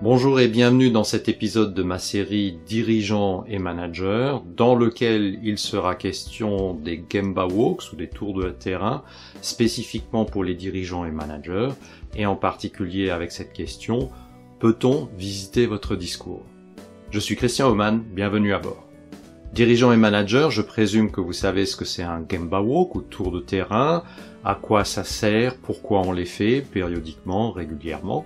Bonjour et bienvenue dans cet épisode de ma série Dirigeants et managers, dans lequel il sera question des Gemba Walks ou des tours de terrain, spécifiquement pour les dirigeants et managers, et en particulier avec cette question, peut-on visiter votre discours? Je suis Christian Oman, bienvenue à bord. Dirigeants et managers, je présume que vous savez ce que c'est un Gemba Walk ou tour de terrain, à quoi ça sert, pourquoi on les fait périodiquement, régulièrement.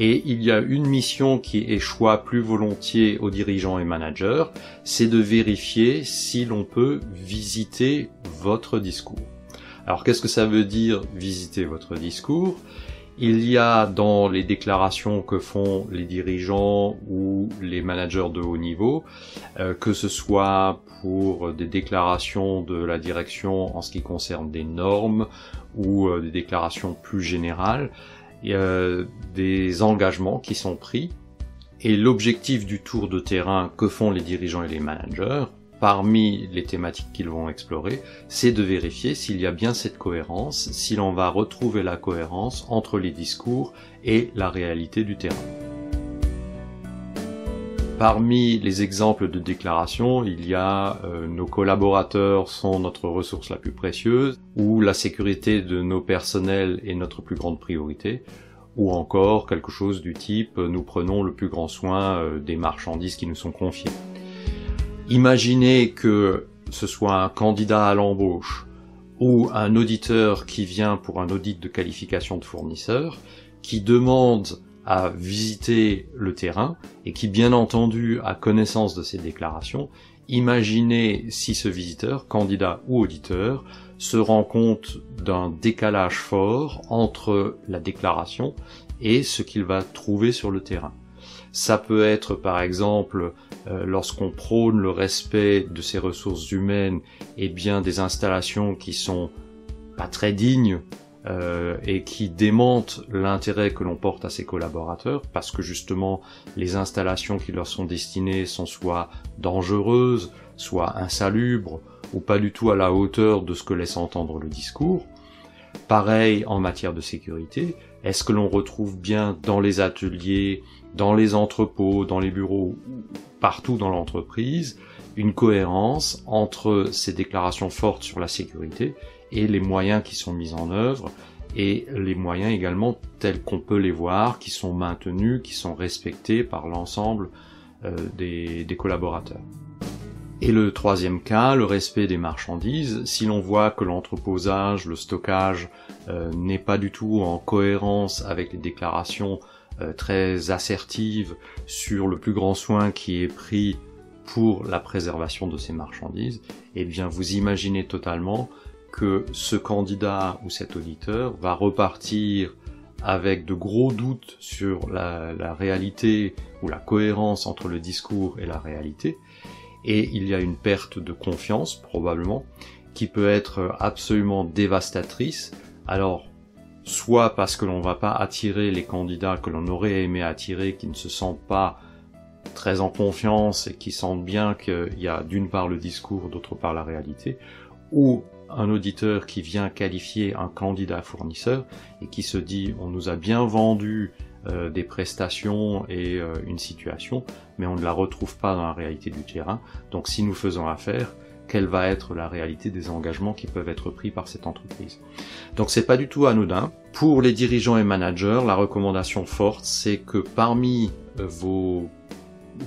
Et il y a une mission qui échoua plus volontiers aux dirigeants et managers, c'est de vérifier si l'on peut visiter votre discours. Alors qu'est-ce que ça veut dire visiter votre discours? Il y a dans les déclarations que font les dirigeants ou les managers de haut niveau, euh, que ce soit pour des déclarations de la direction en ce qui concerne des normes ou euh, des déclarations plus générales, il y a des engagements qui sont pris et l'objectif du tour de terrain que font les dirigeants et les managers, parmi les thématiques qu'ils vont explorer, c'est de vérifier s'il y a bien cette cohérence, si l'on va retrouver la cohérence entre les discours et la réalité du terrain. Parmi les exemples de déclarations, il y a euh, nos collaborateurs sont notre ressource la plus précieuse, ou la sécurité de nos personnels est notre plus grande priorité, ou encore quelque chose du type nous prenons le plus grand soin euh, des marchandises qui nous sont confiées. Imaginez que ce soit un candidat à l'embauche ou un auditeur qui vient pour un audit de qualification de fournisseur, qui demande à visiter le terrain et qui bien entendu a connaissance de ces déclarations, imaginez si ce visiteur, candidat ou auditeur, se rend compte d'un décalage fort entre la déclaration et ce qu'il va trouver sur le terrain. Ça peut être par exemple euh, lorsqu'on prône le respect de ces ressources humaines et bien des installations qui sont pas très dignes euh, et qui démentent l'intérêt que l'on porte à ses collaborateurs, parce que justement les installations qui leur sont destinées sont soit dangereuses, soit insalubres, ou pas du tout à la hauteur de ce que laisse entendre le discours. Pareil en matière de sécurité, est-ce que l'on retrouve bien dans les ateliers, dans les entrepôts, dans les bureaux, partout dans l'entreprise, une cohérence entre ces déclarations fortes sur la sécurité et les moyens qui sont mis en œuvre et les moyens également tels qu'on peut les voir, qui sont maintenus, qui sont respectés par l'ensemble euh, des, collaborateurs? Et le troisième cas, le respect des marchandises. Si l'on voit que l'entreposage, le stockage euh, n'est pas du tout en cohérence avec les déclarations euh, très assertives sur le plus grand soin qui est pris pour la préservation de ces marchandises, eh bien vous imaginez totalement que ce candidat ou cet auditeur va repartir avec de gros doutes sur la, réalité ou la cohérence entre le discours et la réalité, et il y a une perte de confiance probablement qui peut être absolument dévastatrice. Alors, soit parce que l'on va pas attirer les candidats que l'on aurait aimé attirer, qui ne se sentent pas très en confiance et qui sentent bien qu'il y a d'une part le discours, d'autre part la réalité, ou un auditeur qui vient qualifier un candidat fournisseur et qui se dit on nous a bien vendu euh, des prestations et euh, une situation, mais on ne la retrouve pas dans la réalité du terrain. Donc si nous faisons affaire, quelle va être la réalité des engagements qui peuvent être pris par cette entreprise? Donc c'est pas du tout anodin. Pour les dirigeants et managers, la recommandation forte, c'est que parmi euh, vos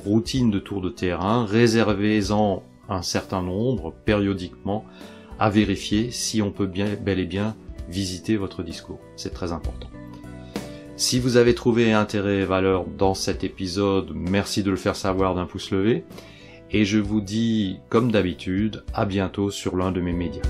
routines de tour de terrain, réservez-en un certain nombre périodiquement à vérifier si on peut bien, bel et bien visiter votre discours. C'est très important. Si vous avez trouvé intérêt et valeur dans cet épisode, merci de le faire savoir d'un pouce levé. Et je vous dis, comme d'habitude, à bientôt sur l'un de mes médias.